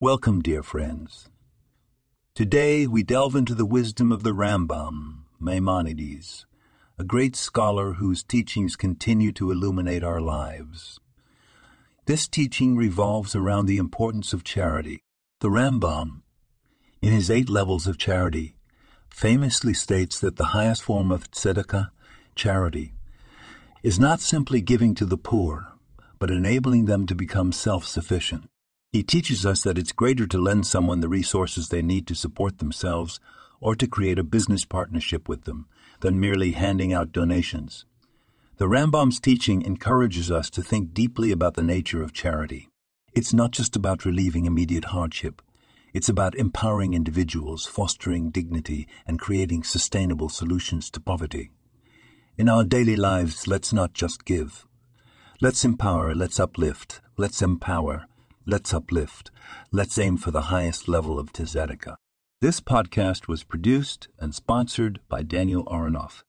Welcome, dear friends. Today we delve into the wisdom of the Rambam, Maimonides, a great scholar whose teachings continue to illuminate our lives. This teaching revolves around the importance of charity. The Rambam, in his eight levels of charity, famously states that the highest form of tzedakah, charity, is not simply giving to the poor, but enabling them to become self sufficient. He teaches us that it's greater to lend someone the resources they need to support themselves or to create a business partnership with them than merely handing out donations. The Rambam's teaching encourages us to think deeply about the nature of charity. It's not just about relieving immediate hardship. It's about empowering individuals, fostering dignity, and creating sustainable solutions to poverty. In our daily lives, let's not just give. Let's empower, let's uplift, let's empower, let's uplift, let's aim for the highest level of tzedakah. This podcast was produced and sponsored by Daniel Aronoff.